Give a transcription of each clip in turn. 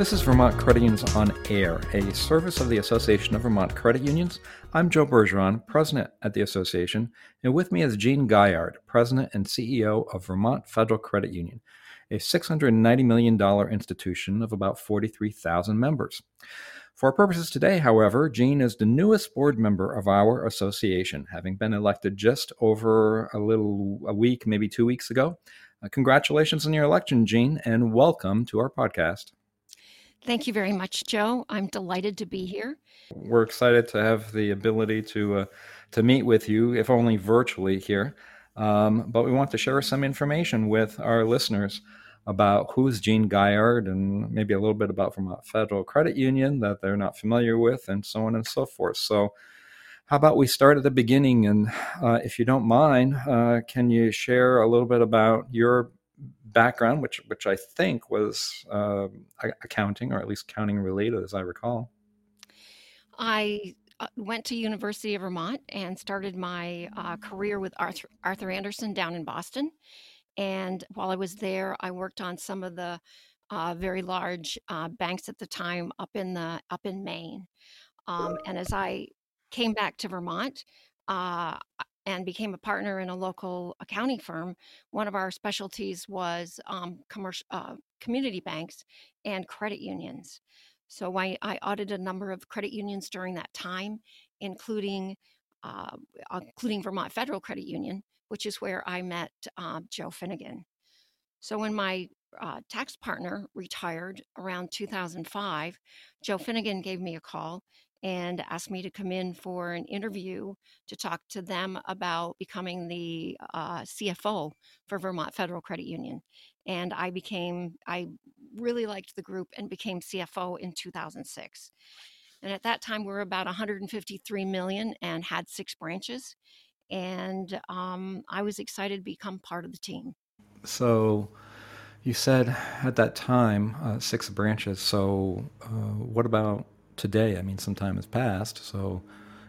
This is Vermont Credit Unions on Air, a service of the Association of Vermont Credit Unions. I'm Joe Bergeron, president at the association, and with me is Jean Gaillard, president and CEO of Vermont Federal Credit Union, a $690 million institution of about 43,000 members. For our purposes today, however, Jean is the newest board member of our association, having been elected just over a little a week, maybe two weeks ago. Uh, congratulations on your election, Jean, and welcome to our podcast. Thank you very much, Joe. I'm delighted to be here. We're excited to have the ability to uh, to meet with you, if only virtually here. Um, but we want to share some information with our listeners about who's Jean Gaillard and maybe a little bit about Vermont Federal Credit Union that they're not familiar with, and so on and so forth. So, how about we start at the beginning? And uh, if you don't mind, uh, can you share a little bit about your background, which which I think was uh, accounting or at least accounting related, as I recall. I uh, went to University of Vermont and started my uh, career with Arthur, Arthur Andersen down in Boston. And while I was there, I worked on some of the uh, very large uh, banks at the time up in the up in Maine. Um, and as I came back to Vermont, uh, and became a partner in a local accounting firm, one of our specialties was um, commercial uh, community banks and credit unions. So I, I, audited a number of credit unions during that time, including uh, including Vermont Federal Credit Union, which is where I met uh, Joe Finnegan. So when my uh, tax partner retired around 2005, Joe Finnegan gave me a call and asked me to come in for an interview to talk to them about becoming the uh, CFO for Vermont Federal Credit Union. And I became, I really liked the group and became CFO in 2006. And at that time, we were about 153 million and had six branches. And um, I was excited to become part of the team. So, you said at that time uh, six branches. So, uh, what about today. I mean, some time has passed. So,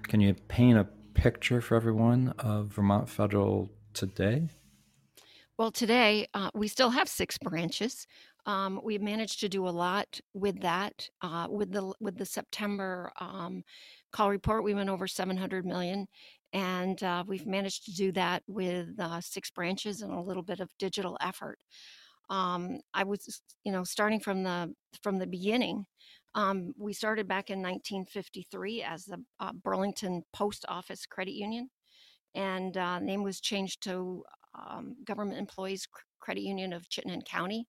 can you paint a picture for everyone of Vermont Federal today? Well, today uh, we still have six branches. Um, we managed to do a lot with that. Uh, with the with the September um, call report, we went over 700 million, and uh, we've managed to do that with uh, six branches and a little bit of digital effort. Um, I was, you know, starting from the from the beginning. Um, we started back in 1953 as the uh, Burlington Post Office Credit Union, and uh, name was changed to um, Government Employees Credit Union of Chittenden County,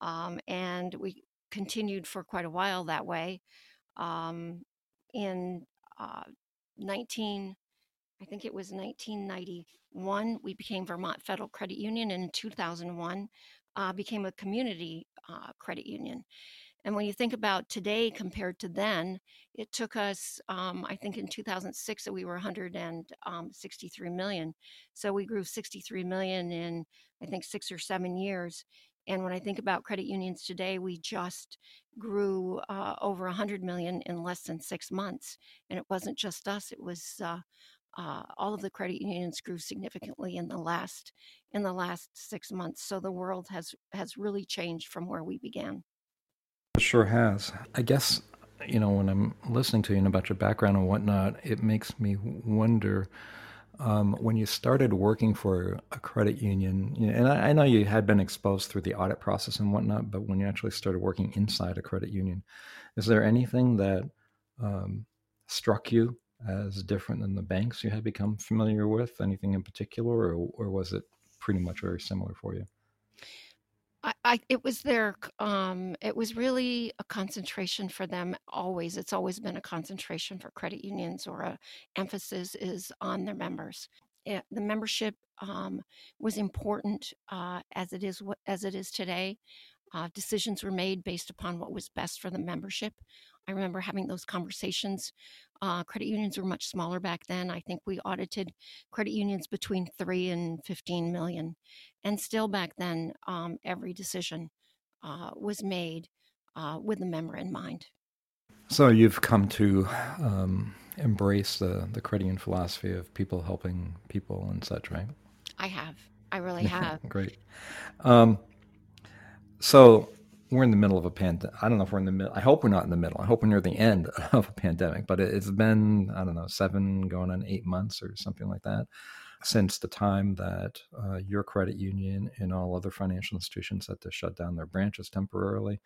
um, and we continued for quite a while that way. Um, in uh, 19, I think it was 1991, we became Vermont Federal Credit Union. And in 2001, uh, became a community uh, credit union. And when you think about today compared to then, it took us, um, I think in 2006 that we were 163 um. So we grew 63 million in, I think, six or seven years. And when I think about credit unions today, we just grew uh, over 100 million in less than six months. And it wasn't just us; it was uh, uh, all of the credit unions grew significantly in the last in the last six months. So the world has has really changed from where we began. It sure has. I guess, you know, when I'm listening to you and about your background and whatnot, it makes me wonder um, when you started working for a credit union, you know, and I, I, know you had been exposed through the audit process and whatnot, but when you actually started working inside a credit union, is there anything that um, struck you as different than the banks you had become familiar with? Anything in particular, or, or was it pretty much very similar for you? I, it was their um it was really a concentration for them always it's always been a concentration for credit unions or a emphasis is on their members it, eh, the membership um, was important uh, as it is as it is today uh, decisions were made based upon what was best for the membership I remember having those conversations. Uh, credit unions were much smaller back then. I think we audited credit unions between three and 15 million. And still back then, um, every decision uh, was made uh, with the member in mind. So you've come to um, embrace the, the credit union philosophy of people helping people and such, right? I have. I really have. Great. Um, so we're in the middle of a pandemic. I don't know if we're in the middle. I hope we're not in the middle. I hope we're near the end of a pandemic. But it, has been I don't know seven going on eight months or something like that since the time that uh, your credit union and all other financial institutions had to shut down their branches temporarily,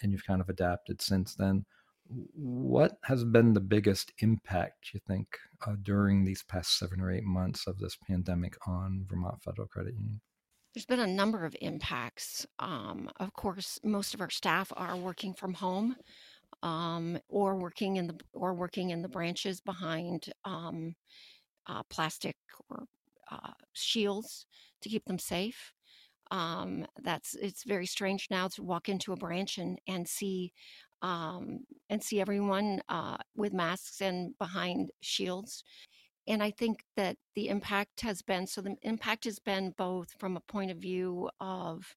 and you've kind of adapted since then. What has been the biggest impact you think uh, during these past seven or eight months of this pandemic on Vermont Federal Credit Union? There's been a number of impacts. Um, of course, most of our staff are working from home um, or working in the or working in the branches behind um, uh, plastic or uh, shields to keep them safe. Um, that's it's very strange now to walk into a branch and and see um, and see everyone uh, with masks and behind shields and I think that the impact has been so the impact has been both from a point of view of,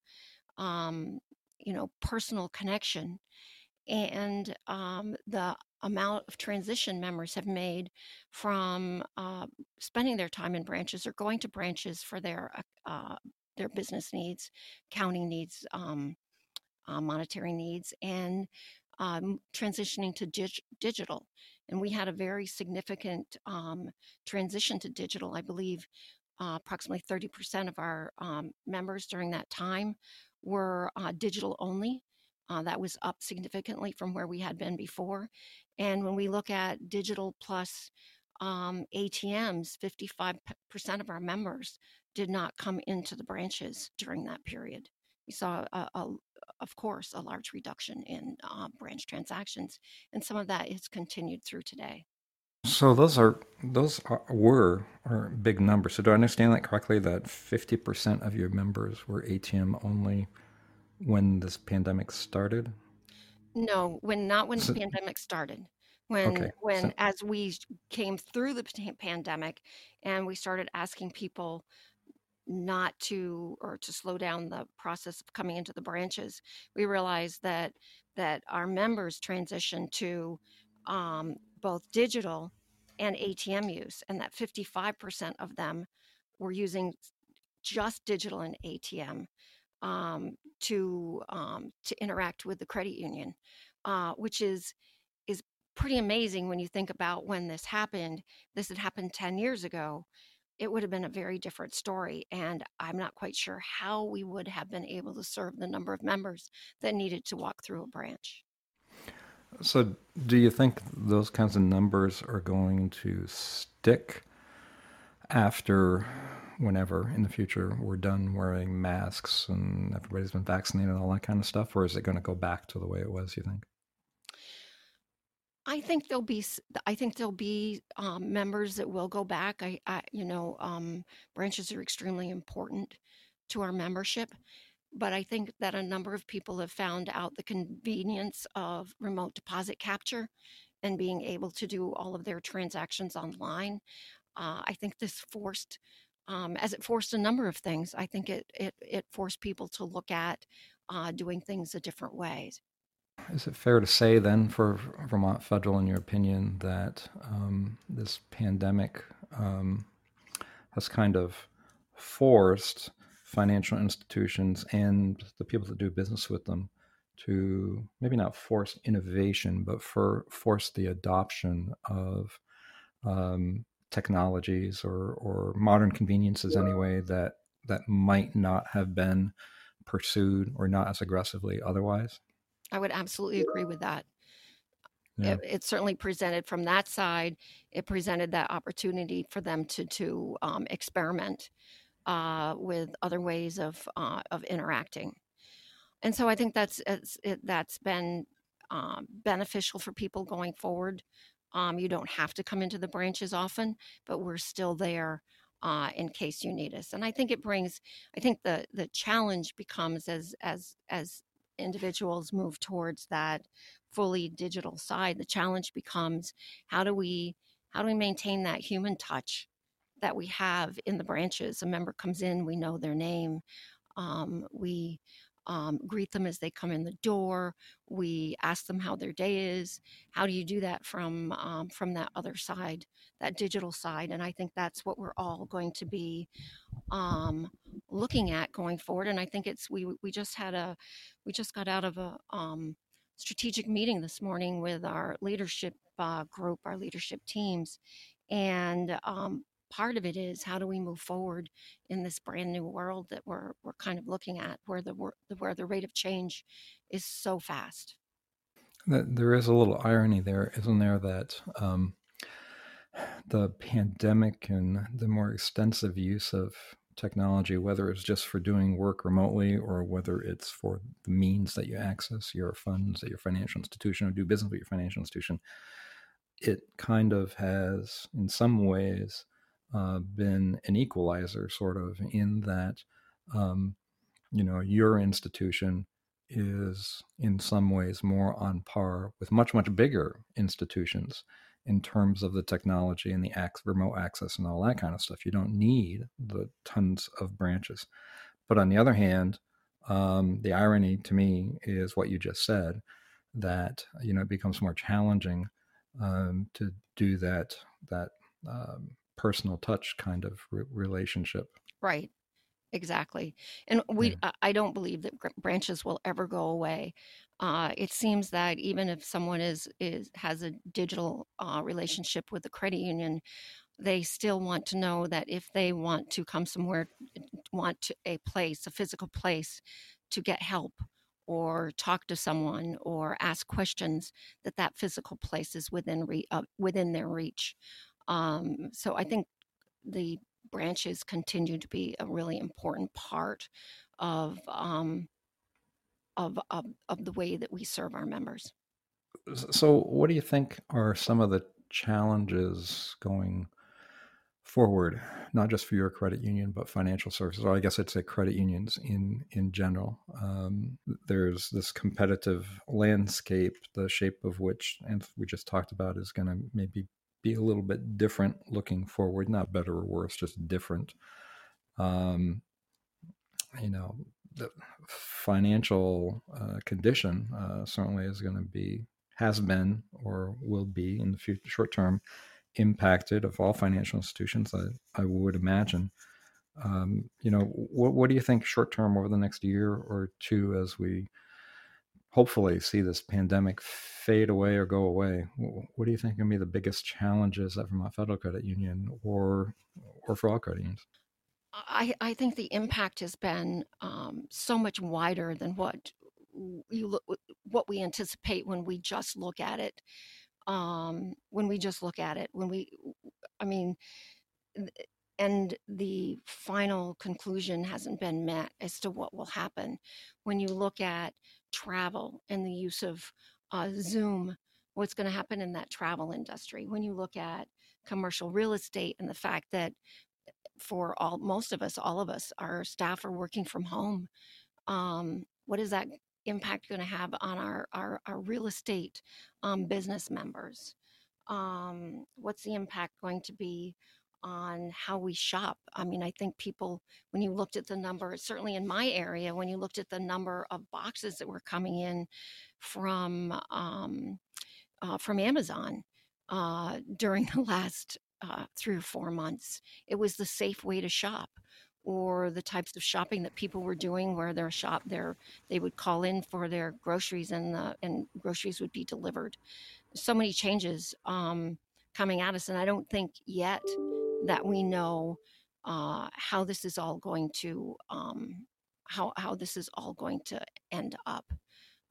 um, you know, personal connection and um, the amount of transition members have made from uh, spending their time in branches or going to branches for their uh, uh their business needs, counting needs, um, uh, monetary needs, and um, transitioning to dig- digital and we had a very significant um, transition to digital. I believe uh, approximately 30% of our um, members during that time were uh, digital only. Uh, that was up significantly from where we had been before. And when we look at digital plus um, ATMs, 55% of our members did not come into the branches during that period. We saw a, a, of course, a large reduction in uh, branch transactions, and some of that is continued through today. So those are those are, were are big numbers. So do I understand that correctly? That fifty percent of your members were ATM only when this pandemic started. No, when not when so, the pandemic started. When okay, when so, as we came through the pandemic and we started asking people not to or to slow down the process of coming into the branches we realized that that our members transitioned to um, both digital and atm use and that 55% of them were using just digital and atm um, to um, to interact with the credit union uh, which is is pretty amazing when you think about when this happened. This had happened 10 years ago it would have been a very different story. And I'm not quite sure how we would have been able to serve the number of members that needed to walk through a branch. So, do you think those kinds of numbers are going to stick after whenever in the future we're done wearing masks and everybody's been vaccinated and all that kind of stuff? Or is it going to go back to the way it was, you think? I think there'll be I think there'll be um, members that will go back. I, I you know, um, branches are extremely important to our membership, but I think that a number of people have found out the convenience of remote deposit capture and being able to do all of their transactions online. Uh, I think this forced, um, as it forced a number of things. I think it it it forced people to look at uh, doing things a different ways. Is it fair to say then, for Vermont Federal, in your opinion, that um, this pandemic um, has kind of forced financial institutions and the people that do business with them to maybe not force innovation, but for force the adoption of um, technologies or, or modern conveniences anyway that that might not have been pursued or not as aggressively otherwise? I would absolutely agree with that. Yeah. It, it, certainly presented from that side. It presented that opportunity for them to to um, experiment uh, with other ways of uh, of interacting, and so I think that's it, that's been um, beneficial for people going forward. Um, you don't have to come into the branches often, but we're still there uh, in case you need us. And I think it brings. I think the the challenge becomes as as as individuals move towards that fully digital side, the challenge becomes how do we how do we maintain that human touch that we have in the branches? A member comes in, we know their name, um, we um, greet them as they come in the door. We ask them how their day is. How do you do that from um, from that other side, that digital side? And I think that's what we're all going to be um, looking at going forward. And I think it's we we just had a we just got out of a um, strategic meeting this morning with our leadership uh, group, our leadership teams, and um, part of it is how do we move forward in this brand new world that we're we're kind of looking at, where the where the rate of change is so fast. There is a little irony there, isn't there? That um, the pandemic and the more extensive use of technology, whether it's just for doing work remotely or whether it's for the means that you access your funds at your financial institution or do business with your financial institution, it kind of has, in some ways, uh, been an equalizer, sort of, in that, um, you know, your institution is in some ways more on par with much, much bigger institutions in terms of the technology and the remote access and all that kind of stuff. You don't need the tons of branches. But on the other hand, um, the irony to me is what you just said that you know it becomes more challenging um, to do that that um, personal touch kind of re- relationship. Right. Exactly. And we, yeah. I don't believe that branches will ever go away. Uh, it seems that even if someone is is has a digital uh, relationship with the credit union, they still want to know that if they want to come somewhere, want to, a place, a physical place, to get help or talk to someone or ask questions, that that physical place is within re, uh, within their reach. Um, so I think the branches continue to be a really important part of um, of, of, of the way that we serve our members. So, what do you think are some of the challenges going forward, not just for your credit union, but financial services, or I guess I'd say credit unions in in general. Um, there's this competitive landscape, the shape of which, and we just talked about, is going to maybe be a little bit different looking forward, not better or worse, just different. Um, you know, the financial uh, condition uh, certainly is going to be, has been, or will be in the future, short term impacted of all financial institutions. I, I would imagine. Um, you know, what, what do you think short term over the next year or two as we hopefully see this pandemic fade away or go away? What do you think can be the biggest challenges at Vermont Federal Credit Union or or for all credit unions? I, I think the impact has been um, so much wider than what you look, what we anticipate when we just look at it. Um, when we just look at it, when we, I mean, and the final conclusion hasn't been met as to what will happen when you look at travel and the use of uh, Zoom. What's going to happen in that travel industry? When you look at commercial real estate and the fact that for all most of us, all of us, our staff are working from home. Um, what is that impact going to have on our our, our real estate um, business members? Um, what's the impact going to be on how we shop? I mean, I think people, when you looked at the number, certainly in my area, when you looked at the number of boxes that were coming in from um, uh, from Amazon uh, during the last uh, three or four months. It was the safe way to shop or the types of shopping that people were doing where their shop they would call in for their groceries and the and groceries would be delivered so many changes um, coming at us and i don't think yet that we know uh, how this is all going to um, how how this is all going to end up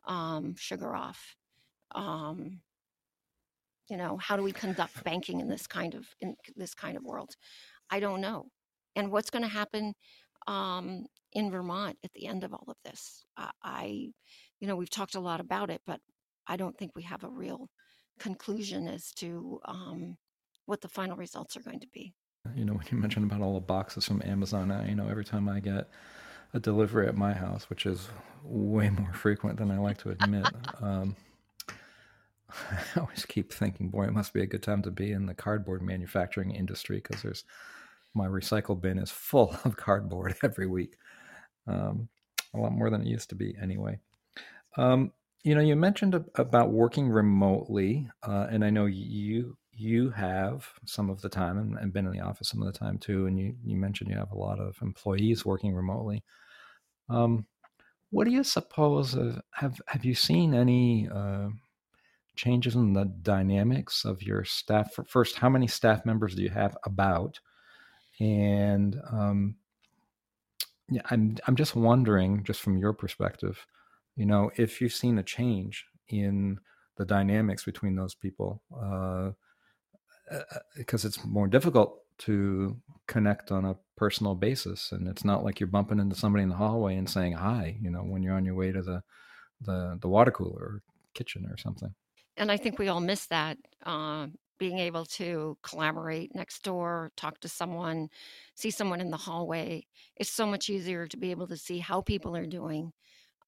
um, sugar off um, you know how do we conduct banking in this kind of in this kind of world? I don't know. And what's going to happen um, in vermont at the end of all of this? I, I you know we've talked a lot about it but i don't think we have a real conclusion as to um, what the final results are going to be you know when you mentioned about all the boxes from amazon I, you know every time i get a delivery at my house which is way more frequent than i like to admit um, I always keep thinking, boy, it must be a good time to be in the cardboard manufacturing industry because there's my recycle bin is full of cardboard every week. Um, a lot more than it used to be anyway. Um, you know, you mentioned about working remotely, uh, and I know you you have some of the time and, and, been in the office some of the time too. And you you mentioned you have a lot of employees working remotely. Um, what do you suppose have have you seen any uh, changes in the dynamics of your staff? First, how many staff members do you have about? And um, yeah, I'm I'm just wondering, just from your perspective, you know, if you've seen a change in the dynamics between those people, uh, because uh, it's more difficult to connect on a personal basis, and it's not like you're bumping into somebody in the hallway and saying hi, you know, when you're on your way to the the, the water cooler or kitchen or something. And I think we all miss that. Uh, being able to collaborate next door, talk to someone, see someone in the hallway. It's so much easier to be able to see how people are doing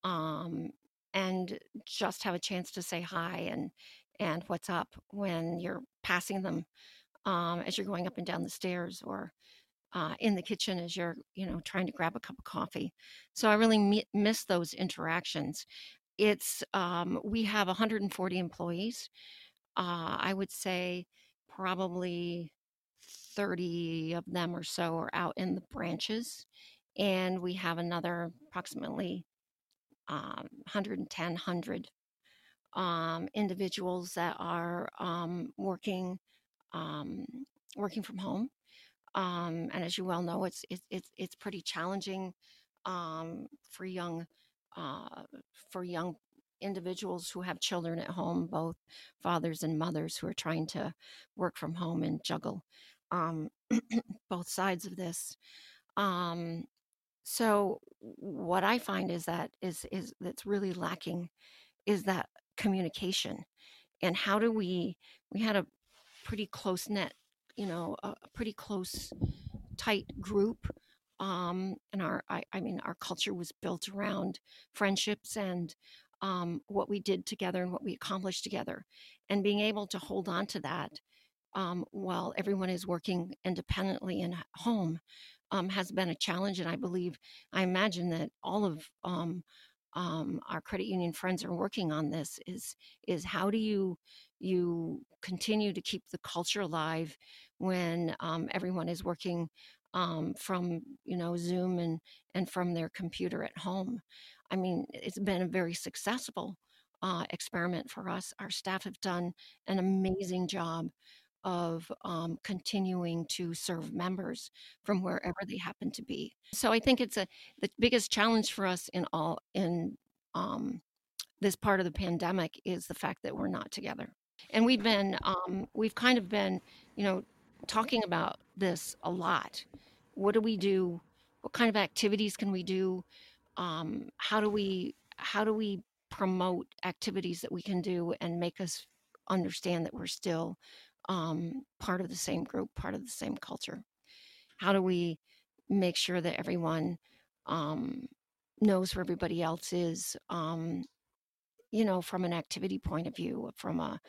um, and just have a chance to say hi and and what's up when you're passing them um, as you're going up and down the stairs or uh, in the kitchen as you're you know trying to grab a cup of coffee so i really mi- miss those interactions it's um, we have 140 employees uh, I would say probably 30 of them or so are out in the branches. And we have another approximately um, 110, 100 um, individuals that are um, working um, working from home. Um, and as you well know, it's it's it's, it's pretty challenging um, for young uh, for young individuals who have children at home, both fathers and mothers who are trying to work from home and juggle um, both sides of this. Um, so what I find is that is is that's really lacking is that communication, and how do we we had a pretty close net, you know, a, pretty close tight group um, and our I, I, mean our culture was built around friendships and um, what we did together and what we accomplished together, and being able to hold on to that um, while everyone is working independently in home um, has been a challenge. And I believe, I imagine that all of um, um, our credit union friends are working on this. Is is how do you you continue to keep the culture alive when um, everyone is working from you know Zoom and and from their computer at home. I mean, it's been a very successful uh, experiment for us. Our staff have done an amazing job of um, continuing to serve members from wherever they happen to be. So I think it's a the biggest challenge for us in all in um, this part of the pandemic is the fact that we're not together. And we've been um, we've kind of been you know talking about this a lot. What do we do? What kind of activities can we do? um, how do we how do we promote activities that we can do and make us understand that we're still um, part of the same group, part of the same culture? How do we make sure that everyone um, knows where everybody else is? Um, you know, from an activity point of view, from a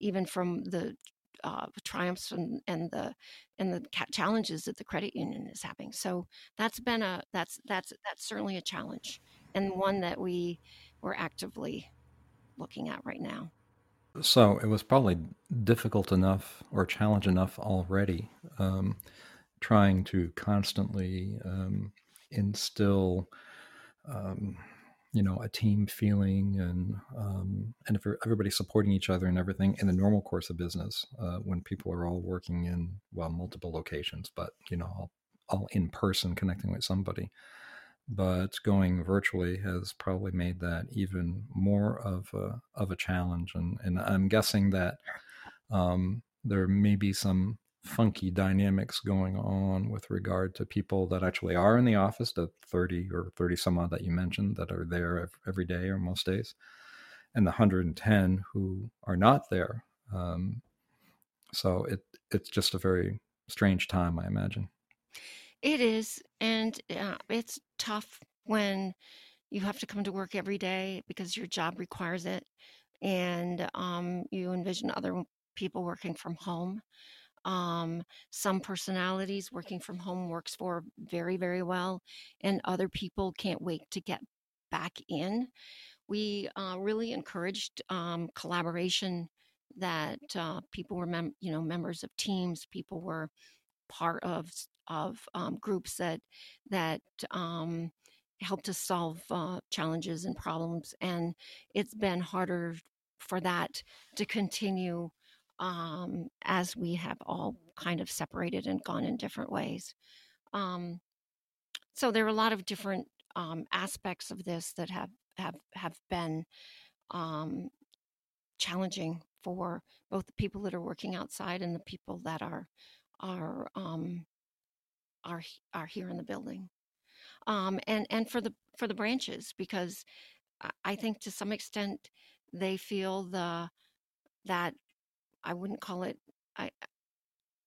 even from the uh, triumphs and, and the and the challenges that the credit union is having. So that's been a that's that's that's certainly a challenge and one that we we're actively looking at right now. So it was probably difficult enough or challenge enough already, um, trying to constantly um, instill um, you know a team feeling and um, and if everybody supporting each other and everything in the normal course of business uh, when people are all working in well multiple locations but you know all, all in person connecting with somebody but going virtually has probably made that even more of a of a challenge and and I'm guessing that um, there may be some funky dynamics going on with regard to people that actually are in the office, the 30 or 30 some odd that you mentioned that are there every day or most days, and the 110 who are not there. Um, so it it's just a very strange time, I imagine. It is, and uh, it's tough when you have to come to work every day because your job requires it, and um, you envision other people working from home. Um, some personalities working from home works for very, very well, and other people can't wait to get back in. We uh, really encouraged um, collaboration that uh, people were, mem- you know, members of teams. People were part of of um, groups that that um, helped us solve uh, challenges and problems. And it's been harder for that to continue um, as we have all kind of separated and gone in different ways. Um, so there are a lot of different um, aspects of this that have have have been um, challenging for both the people that are working outside and the people that are are um, are are here in the building, um, and and for the for the branches because I think to some extent they feel the that I wouldn't call it I,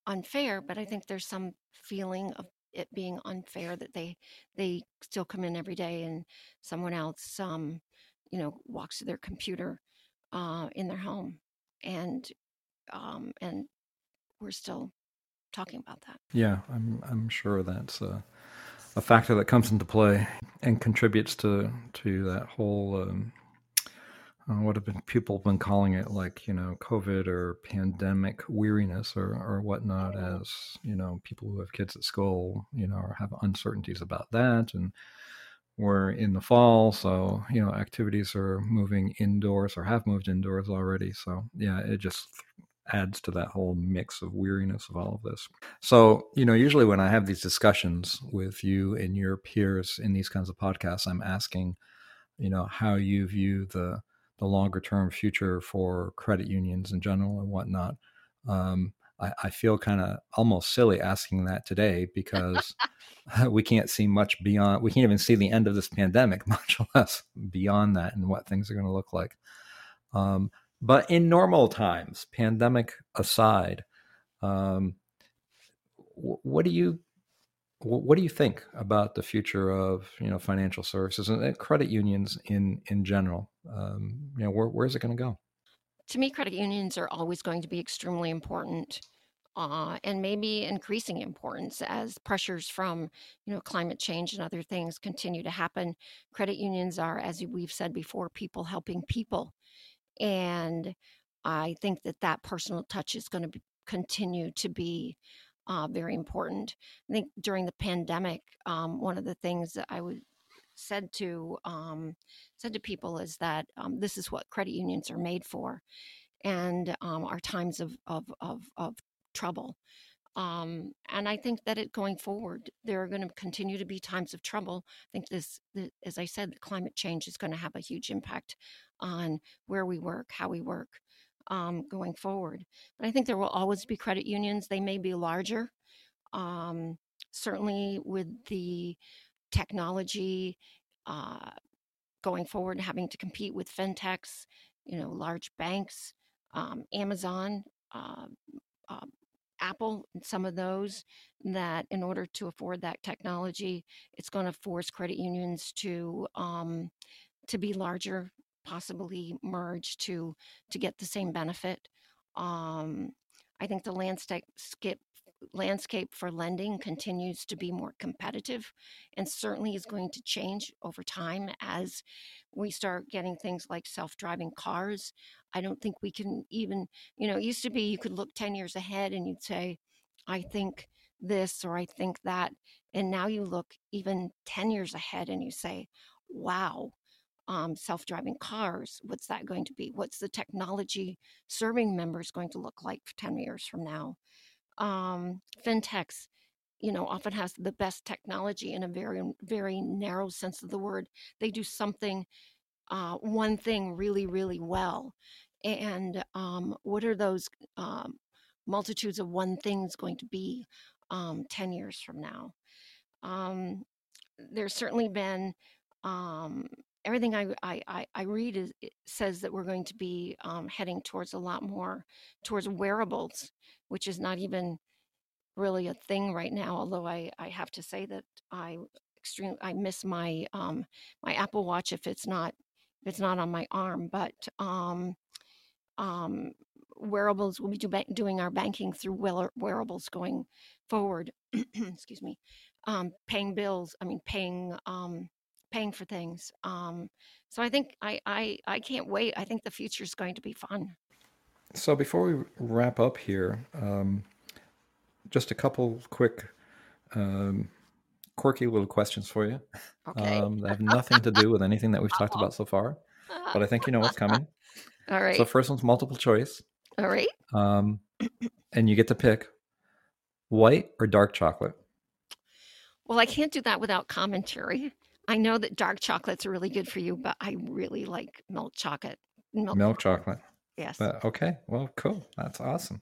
unfair, but I think there's some feeling of it being unfair that they they still come in every day and someone else um, you know walks to their computer uh, in their home. And um, and we're still talking about that. Yeah, I'm I'm sure that's a, a factor that comes into play and contributes to to that whole. Um, uh, what have been people have been calling it like you know covid or pandemic weariness or or whatnot as you know people who have kids at school you know have uncertainties about that and we're in the fall so you know activities are moving indoors or have moved indoors already so yeah it just adds to that whole mix of weariness of all of this. So, you know, usually when I have these discussions with you and your peers in these kinds of podcasts, I'm asking, you know, how you view the the longer term future for credit unions in general and whatnot. Um, I, I feel kind of almost silly asking that today because we can't see much beyond. We can't even see the end of this pandemic, much less beyond that, and what things are going to look like. Um, but in normal times, pandemic aside, um, what do you what do you think about the future of you know financial services and credit unions in in general? Um, you know, where, where's it going to go? To me, credit unions are always going to be extremely important. Uh, and maybe increasing importance as pressures from you know climate change and other things continue to happen credit unions are as we've said before people helping people and I think that that personal touch is going to continue to be uh, very important. I think during the pandemic, um, one of the things that I would said to um, said to people is that um, this is what credit unions are made for, and um, our times of of of, of trouble. Um, and I think that it going forward, there are going to continue to be times of trouble. I think this, the, as I said, the climate change is going to have a huge impact on where we work, how we work um, going forward. But I think there will always be credit unions. They may be larger. Um, certainly, with the technology uh, going forward, having to compete with fintechs, you know, large banks, um, Amazon, uh, uh, Apple, and some of those, that in order to afford that technology, it's going to force credit unions to um, to be larger possibly merge to to get the same benefit. Um, I think the landscape landscape for lending continues to be more competitive and certainly is going to change over time as we start getting things like self-driving cars i don't think we can even you know it used to be you could look 10 years ahead and you'd say i think this or i think that and now you look even 10 years ahead and you say wow um, self-driving cars what's that going to be? What's the technology serving members going to look like 10 years from now? Um, fintechs you know often has the best technology in a very very narrow sense of the word. They do something uh, one thing really really well. And um, what are those um, multitudes of one things going to be um, 10 years from now? Um, there's certainly been um, everything I, I, I read is, says that we're going to be um, heading towards a lot more towards wearables, which is not even really a thing right now. Although I, I have to say that I extreme I miss my um, my Apple Watch if it's not if it's not on my arm. But um, um, wearables will be do, doing our banking through wearables going forward. Excuse me, um, paying bills. I mean, paying um, paying for things. Um, so I think I, I I can't wait. I think the future is going to be fun. So before we wrap up here, um, just a couple quick, um, quirky little questions for you. Okay. Um, that have nothing to do with anything that we've talked about so far, but I think you know what's coming. All right. So first one's multiple choice, All right. um, and you get to pick white or dark chocolate. Well, I can't do that without commentary. I know that dark chocolates are really good for you, but I really like milk chocolate. Milk, Milk chocolate. yes. But okay, well, cool. That's awesome.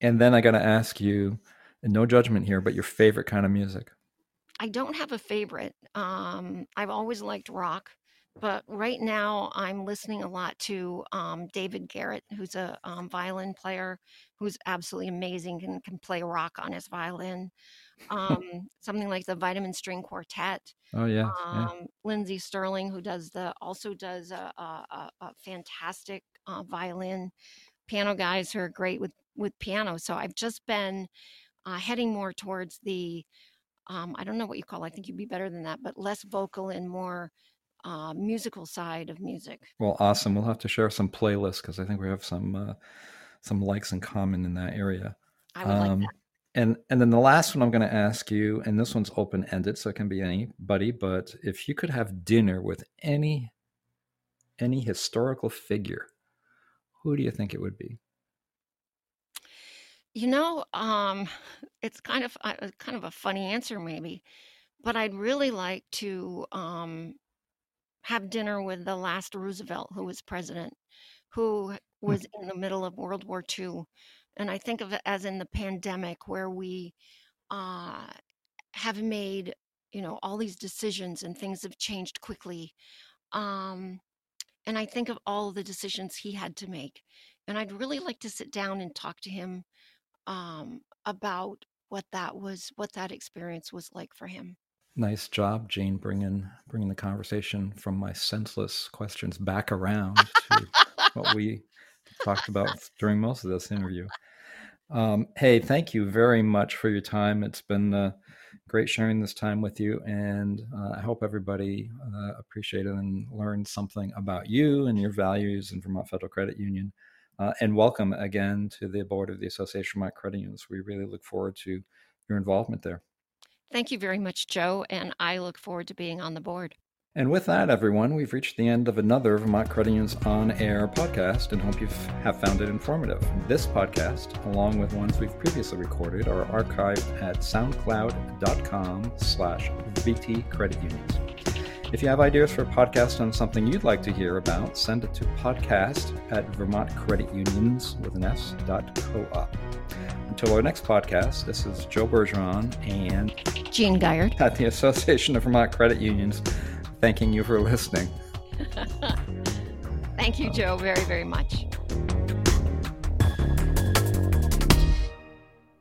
And then I got to ask you, and no judgment here, but your favorite kind of music. I don't have a favorite. Um, I've always liked rock, but right now I'm listening a lot to um, David Garrett, who's a um, violin player who's absolutely amazing and can play rock on his violin. Um, something like the Vitamin String Quartet. Oh yeah, yeah. Um, Lindsey Stirling, who does the also does a, a, a, a fantastic uh, violin. Piano guys who are great with with piano. So I've just been uh, heading more towards the um, I don't know what you call. It. I think you'd be better than that, but less vocal and more uh, musical side of music. Well, awesome. We'll have to share some playlists because I think we have some uh, some likes in common in that area. I would like Um, that. and and then the last one I'm going to ask you, and this one's open ended, so it can be anybody. But if you could have dinner with any any historical figure, who do you think it would be? You know, um, it's kind of uh, kind of a funny answer, maybe, but I'd really like to um, have dinner with the last Roosevelt, who was president, who Hmm, was in the middle of World War II, and I think of it as in the pandemic, where we uh, have made, you know, all these decisions and things have changed quickly. Um, and I think of all the decisions he had to make, and I'd really like to sit down and talk to him um, about what that was, what that experience was like for him. Nice job, Jane, bringing bringing the conversation from my senseless questions back around to what we talked about during most of this interview. Um, hey, thank you very much for your time. It's been uh, great sharing this time with you, and uh, I hope everybody uh, appreciated and learned something about you and your values in Vermont Federal Credit Union. Uh, and welcome again to the board of the Association of Vermont Credit Unions. We really look forward to your involvement there. Thank you very much, Joe, and I look forward to being on the board. And with that, everyone, we've reached the end of another Vermont Credit Unions On Air podcast and hope you have found it informative. This podcast, along with ones we've previously recorded, are archived at soundcloud.com slash VT Credit Unions. If you have ideas for a podcast on something you'd like to hear about, send it to podcast at Vermont Credit Unions with an S dot co-op. Until our next podcast, this is Joe Bergeron and Jean Gaillard. at the Association of Vermont Credit Unions, thanking you for listening. Thank you, Joe, very, very much.